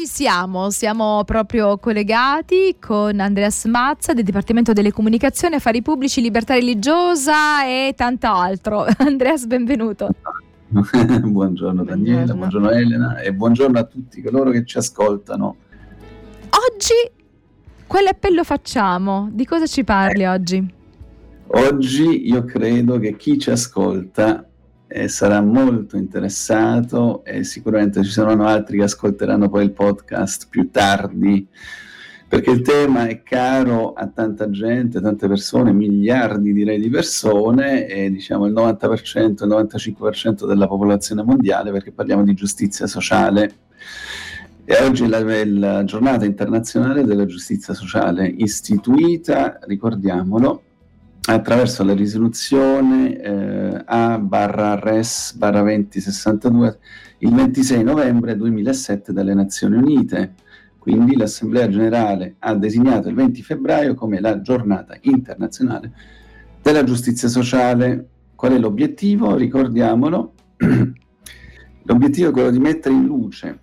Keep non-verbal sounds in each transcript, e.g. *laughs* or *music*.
ci siamo, siamo proprio collegati con Andreas Mazza del Dipartimento delle Comunicazioni, Affari Pubblici, Libertà Religiosa e tanto altro. *laughs* Andreas, benvenuto. *laughs* buongiorno Daniela, buongiorno. buongiorno Elena e buongiorno a tutti coloro che ci ascoltano. Oggi quale appello facciamo? Di cosa ci parli eh. oggi? Oggi io credo che chi ci ascolta eh, sarà molto interessato e sicuramente ci saranno altri che ascolteranno poi il podcast più tardi perché il tema è caro a tanta gente, tante persone, miliardi direi di persone e diciamo il 90%, il 95% della popolazione mondiale perché parliamo di giustizia sociale. E oggi è la, la giornata internazionale della giustizia sociale istituita, ricordiamolo, attraverso la risoluzione eh, A barra RES barra 2062 il 26 novembre 2007 dalle Nazioni Unite. Quindi l'Assemblea Generale ha designato il 20 febbraio come la giornata internazionale della giustizia sociale. Qual è l'obiettivo? Ricordiamolo. *clears throat* L'obiettivo è quello di mettere in luce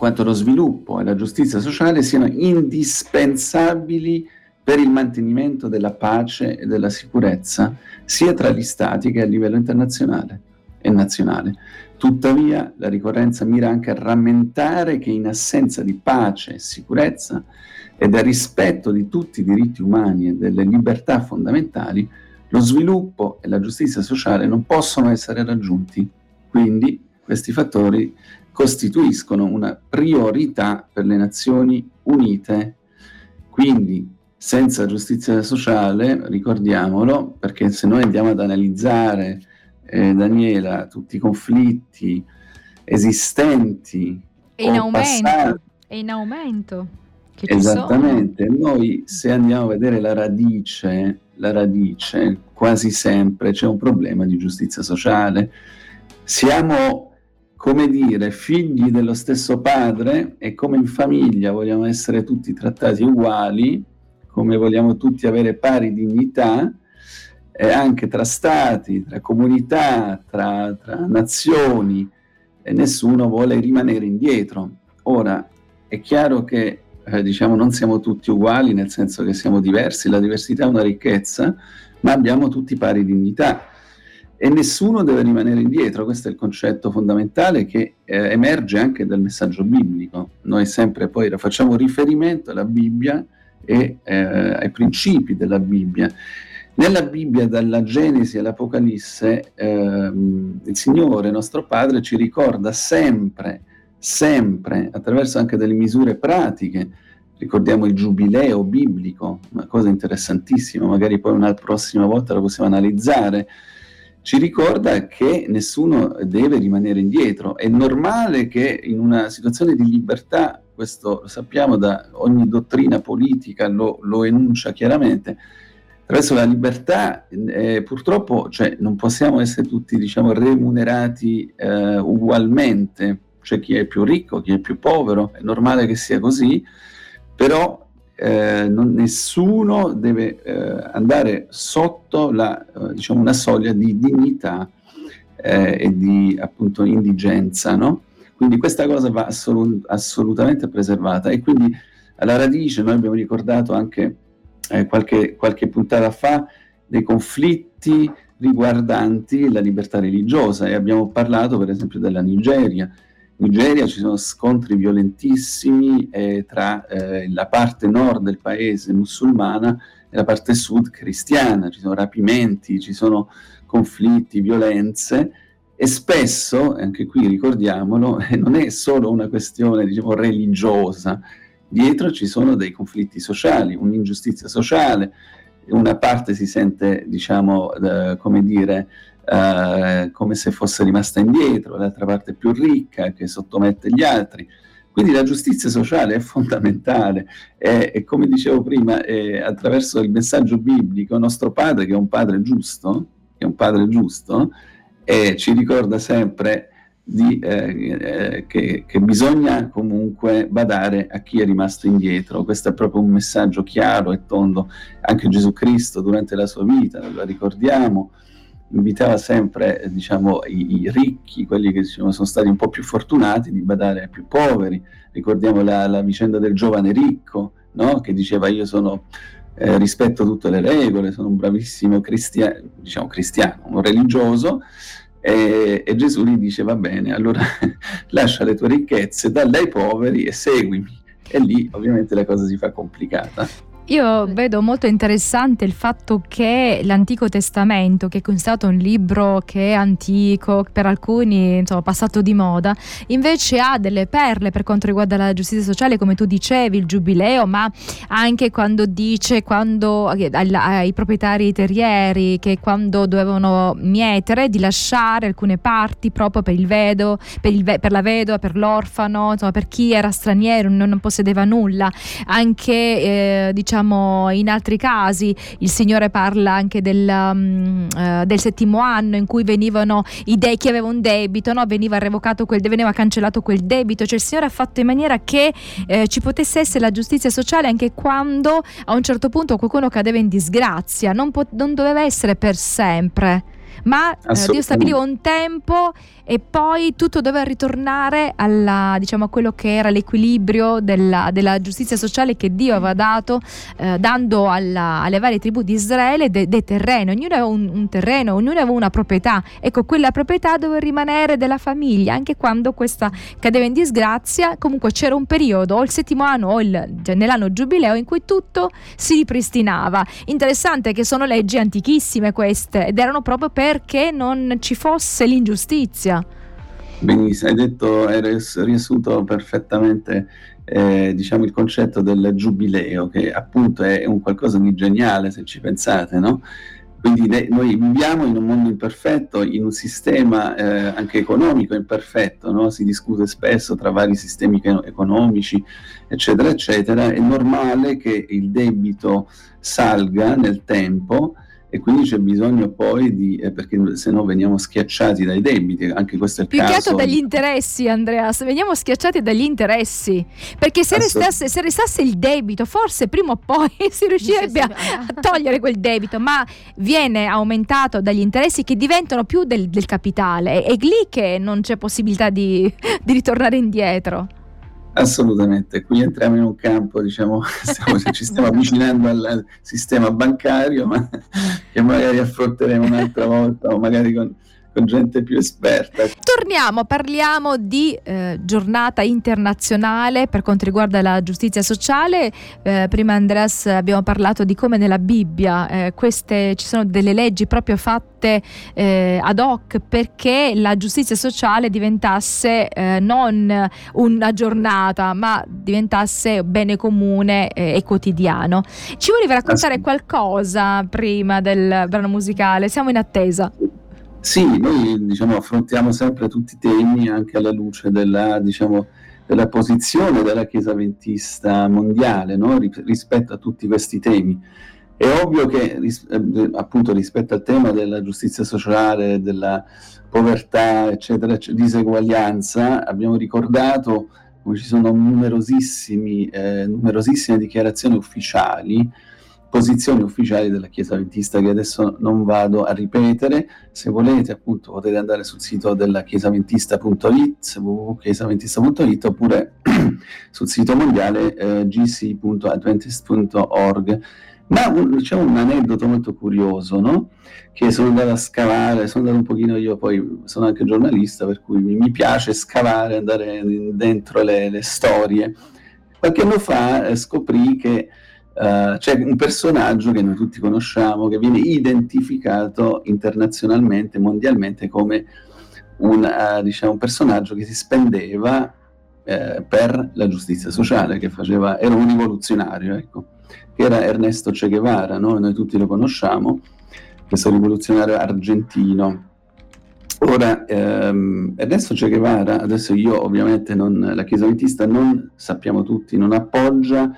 quanto lo sviluppo e la giustizia sociale siano indispensabili per il mantenimento della pace e della sicurezza sia tra gli Stati che a livello internazionale e nazionale. Tuttavia la ricorrenza mira anche a rammentare che in assenza di pace e sicurezza e del rispetto di tutti i diritti umani e delle libertà fondamentali, lo sviluppo e la giustizia sociale non possono essere raggiunti. Quindi questi fattori costituiscono una priorità per le Nazioni Unite. Quindi senza giustizia sociale, ricordiamolo, perché se noi andiamo ad analizzare, eh, Daniela, tutti i conflitti esistenti e in aumento, passati, è in aumento. Esattamente, noi se andiamo a vedere la radice, la radice, quasi sempre c'è un problema di giustizia sociale. Siamo, come dire, figli dello stesso padre e come in famiglia vogliamo essere tutti trattati uguali, come vogliamo tutti avere pari dignità, eh, anche tra stati, tra comunità, tra, tra nazioni, e nessuno vuole rimanere indietro. Ora, è chiaro che eh, diciamo, non siamo tutti uguali, nel senso che siamo diversi, la diversità è una ricchezza, ma abbiamo tutti pari dignità e nessuno deve rimanere indietro, questo è il concetto fondamentale che eh, emerge anche dal messaggio biblico. Noi sempre poi facciamo riferimento alla Bibbia e eh, ai principi della Bibbia. Nella Bibbia, dalla Genesi all'Apocalisse, ehm, il Signore, nostro Padre, ci ricorda sempre, sempre, attraverso anche delle misure pratiche, ricordiamo il giubileo biblico, una cosa interessantissima, magari poi una prossima volta la possiamo analizzare, ci ricorda che nessuno deve rimanere indietro. È normale che in una situazione di libertà questo lo sappiamo da ogni dottrina politica, lo, lo enuncia chiaramente, attraverso la libertà eh, purtroppo cioè, non possiamo essere tutti diciamo, remunerati eh, ugualmente, c'è chi è più ricco, chi è più povero, è normale che sia così, però eh, non, nessuno deve eh, andare sotto la, eh, diciamo una soglia di dignità eh, e di appunto indigenza, no? Quindi questa cosa va assolut- assolutamente preservata. E quindi alla radice noi abbiamo ricordato anche eh, qualche, qualche puntata fa dei conflitti riguardanti la libertà religiosa. E abbiamo parlato per esempio della Nigeria. In Nigeria ci sono scontri violentissimi eh, tra eh, la parte nord del paese musulmana e la parte sud cristiana, ci sono rapimenti, ci sono conflitti, violenze e spesso, anche qui ricordiamolo, *laughs* non è solo una questione diciamo, religiosa, dietro ci sono dei conflitti sociali, un'ingiustizia sociale, una parte si sente, diciamo, eh, come dire, eh, come se fosse rimasta indietro, l'altra parte più ricca che sottomette gli altri. Quindi la giustizia sociale è fondamentale e come dicevo prima, eh, attraverso il messaggio biblico, nostro padre, che è un padre giusto, che è un padre giusto, e ci ricorda sempre di, eh, eh, che, che, bisogna comunque badare a chi è rimasto indietro. Questo è proprio un messaggio chiaro e tondo. Anche Gesù Cristo durante la sua vita, lo ricordiamo, invitava sempre diciamo, i, i, ricchi, quelli che diciamo, sono stati un po' più fortunati, di badare ai più poveri. Ricordiamo la, la vicenda del giovane ricco, no? che diceva io sono, eh, rispetto tutte le regole, sono un bravissimo cristia- diciamo, cristiano, un religioso, e, e, Gesù gli dice va bene, allora *laughs* lascia le tue ricchezze, dalle ai poveri e seguimi. E lì ovviamente la cosa si fa complicata. Io vedo molto interessante il fatto che l'Antico Testamento, che è considerato un libro che è antico, per alcuni insomma passato di moda, invece ha delle perle per quanto riguarda la giustizia sociale, come tu dicevi, il giubileo, ma anche quando dice quando ai proprietari terrieri che quando dovevano mietere di lasciare alcune parti proprio per il vedo, per, il, per la vedova, per l'orfano, insomma per chi era straniero, non, non possedeva nulla, anche eh, diciamo diciamo in altri casi. Il Signore parla anche del, um, uh, del settimo anno in cui venivano i dei chi aveva un debito, no? veniva revocato quel veniva cancellato quel debito, cioè il Signore ha fatto in maniera che eh, ci potesse essere la giustizia sociale anche quando a un certo punto qualcuno cadeva in disgrazia, non, po- non doveva essere per sempre ma eh, Dio stabiliva un tempo e poi tutto doveva ritornare alla, diciamo, a quello che era l'equilibrio della, della giustizia sociale che Dio aveva dato eh, dando alla, alle varie tribù di Israele dei de terreni, ognuno aveva un, un, terreno, ognuno aveva una proprietà, ecco quella proprietà doveva rimanere della famiglia anche quando questa cadeva in disgrazia, comunque c'era un periodo o il settimo anno o il, cioè nell'anno giubileo in cui tutto si ripristinava. Interessante che sono leggi antichissime queste ed erano proprio perché non ci fosse l'ingiustizia. Benissimo, hai detto, hai riassunto perfettamente eh, diciamo, il concetto del giubileo, che appunto è un qualcosa di geniale se ci pensate, no? Quindi de- noi viviamo in un mondo imperfetto, in un sistema eh, anche economico imperfetto, no? si discute spesso tra vari sistemi economici, eccetera, eccetera. È normale che il debito salga nel tempo e quindi c'è bisogno poi di, eh, perché se no veniamo schiacciati dai debiti, anche questo è il Più caso. Più che altro dagli interessi Andreas, veniamo schiacciati dagli interessi, perché se restasse, se restasse, il debito forse prima o poi *laughs* si riuscirebbe a, a, togliere quel debito, ma viene aumentato dagli interessi che diventano più del, del capitale, è lì che non c'è possibilità di, *laughs* di ritornare indietro. Assolutamente, qui entriamo in un campo, diciamo, *laughs* stiamo, ci stiamo avvicinando al sistema bancario, ma che magari affronteremo un'altra volta o magari con con gente più esperta. Torniamo, parliamo di eh, giornata internazionale per quanto riguarda la giustizia sociale. Eh, prima Andreas abbiamo parlato di come nella Bibbia eh, queste, ci sono delle leggi proprio fatte eh, ad hoc perché la giustizia sociale diventasse eh, non una giornata ma diventasse bene comune eh, e quotidiano. Ci volevi raccontare qualcosa prima del brano musicale? Siamo in attesa. Sì, noi diciamo, affrontiamo sempre tutti i temi anche alla luce della, diciamo, della posizione della Chiesa Ventista mondiale no? rispetto a tutti questi temi. È ovvio che ris- eh, appunto rispetto al tema della giustizia sociale, della povertà, eccetera, eccetera diseguaglianza, abbiamo ricordato come ci sono numerosissime dichiarazioni ufficiali posizioni ufficiali della Chiesa Ventista che adesso non vado a ripetere. Se volete, appunto, potete andare sul sito della chiesaventista.it, www.chiesaventista.it oppure *clears throat* sul sito mondiale eh, gc.adventist.org. Ma un, c'è un aneddoto molto curioso, no? Che sono andato a scavare, sono andato un pochino io, poi sono anche giornalista, per cui mi, mi piace scavare, andare dentro le, le storie. Qualche anno fa eh, scoprì che Uh, c'è un personaggio che noi tutti conosciamo che viene identificato internazionalmente, mondialmente come un, uh, diciamo, personaggio che si spendeva uh, per la giustizia sociale, che faceva, era un rivoluzionario, ecco, che era Ernesto Che Guevara, no? noi tutti lo conosciamo, questo rivoluzionario argentino. Ora, ehm, Ernesto Che Guevara, adesso io ovviamente non, la Chiesa Ventista non sappiamo tutti, non appoggia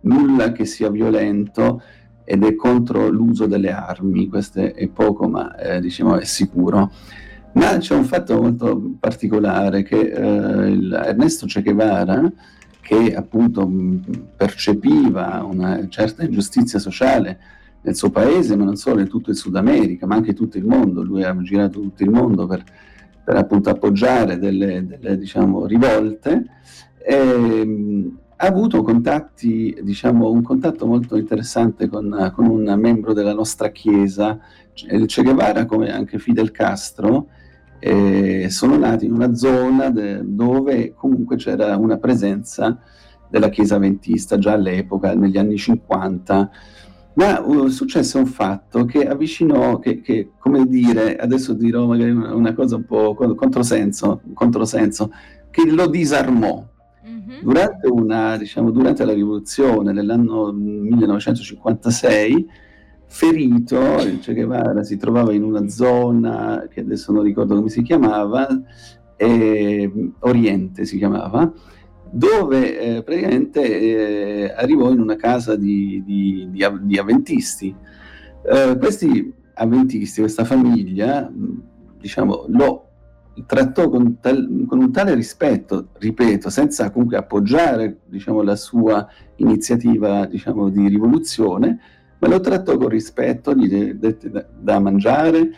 nulla che sia violento ed è contro l'uso delle armi, questo è poco ma eh, diciamo è sicuro. Ma c'è un fatto molto particolare che eh, Ernesto Che Guevara, che appunto percepiva una certa ingiustizia sociale nel suo paese, ma non solo, in tutto il Sud America, ma anche tutto il mondo. Lui ha girato tutto il mondo per, per appunto appoggiare delle, delle diciamo, rivolte. E, ehm, ha avuto contatti, diciamo, un contatto molto interessante con, con, un membro della nostra chiesa, Che Guevara, come anche Fidel Castro, eh, sono nati in una zona de, dove comunque c'era una presenza della chiesa ventista già all'epoca, negli anni 50, ma uh, successe un fatto che avvicinò, che, che, come dire, adesso dirò magari una, una cosa un po' controsenso, controsenso che lo disarmò Mm-hmm. Durante, una, diciamo, durante la rivoluzione dell'anno 1956, ferito, il Che Guevara si trovava in una zona che adesso non ricordo come si chiamava, eh, Oriente si chiamava, dove eh, praticamente eh, arrivò in una casa di, di, di, di avventisti. Eh, questi avventisti, questa famiglia, diciamo, lo trattò con, tal, con, un tale rispetto, ripeto, senza comunque appoggiare diciamo, la sua iniziativa diciamo, di rivoluzione, ma lo trattò con rispetto, gli dette da, da mangiare,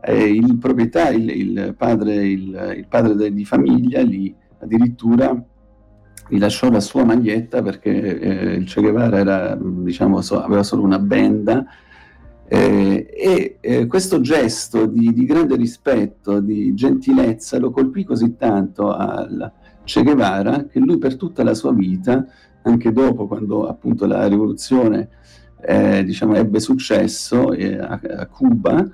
eh, il proprietario, il, il padre, il, il padre di famiglia, gli addirittura gli lasciò la sua maglietta perché eh, il Che Guevara era, diciamo, so, aveva solo una benda, eh, e eh, questo gesto di, di, grande rispetto, di gentilezza, lo colpì così tanto al Che Guevara che lui per tutta la sua vita, anche dopo quando appunto la rivoluzione eh, diciamo, ebbe successo eh, a, a, Cuba,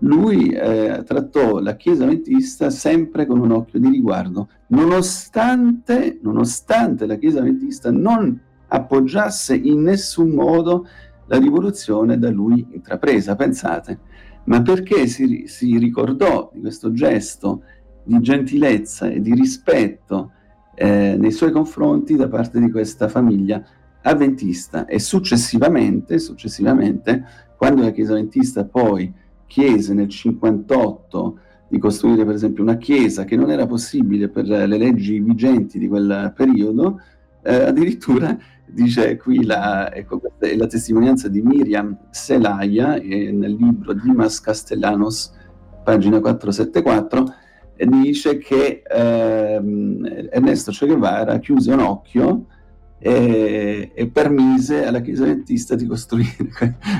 lui eh, trattò la Chiesa Ventista sempre con un occhio di riguardo, nonostante, nonostante la Chiesa Ventista non appoggiasse in nessun modo la rivoluzione da lui intrapresa, pensate, ma perché si, si ricordò di questo gesto di gentilezza e di rispetto eh, nei suoi confronti da parte di questa famiglia avventista? E successivamente, successivamente quando la Chiesa avventista poi chiese nel 58 di costruire per esempio una chiesa che non era possibile per le leggi vigenti di quel periodo, eh, addirittura dice qui la, ecco, è la testimonianza di Miriam Selaia eh, nel libro Dimas Castellanos, pagina 474, e dice che ehm, Ernesto Che Guevara chiuse un occhio e, e, permise alla Chiesa Adventista di costruire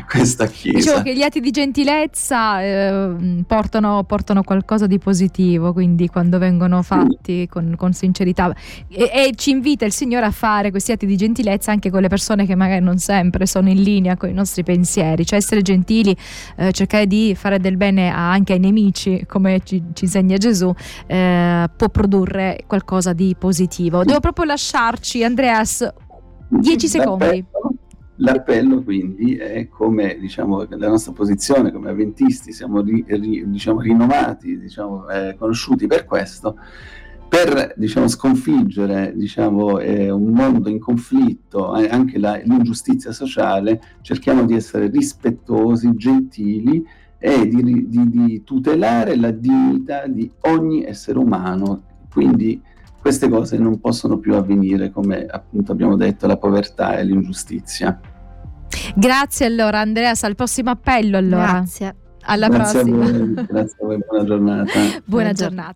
questa chiesa. Dicevo che gli atti di gentilezza eh, portano, portano, qualcosa di positivo, quindi quando vengono fatti con, con, sincerità e, e, ci invita il Signore a fare questi atti di gentilezza anche con le persone che magari non sempre sono in linea con i nostri pensieri, cioè essere gentili, eh, cercare di fare del bene anche ai nemici, come ci, ci insegna Gesù, eh, può produrre qualcosa di positivo. Devo proprio lasciarci, Andreas, 10 secondi. L'appello quindi è come diciamo, la nostra posizione come avventisti, siamo ri, ri, diciamo, rinomati, diciamo, eh, conosciuti per questo, per diciamo, sconfiggere diciamo, eh, un mondo in conflitto, eh, anche la, l'ingiustizia sociale, cerchiamo di essere rispettosi, gentili e di, di, di tutelare la dignità di ogni essere umano. Quindi queste cose non possono più avvenire, come appunto abbiamo detto, la povertà e l'ingiustizia. Grazie allora Andreas, al prossimo appello allora. Grazie. Alla grazie prossima. A voi, grazie a voi, buona giornata. *laughs* buona giornata.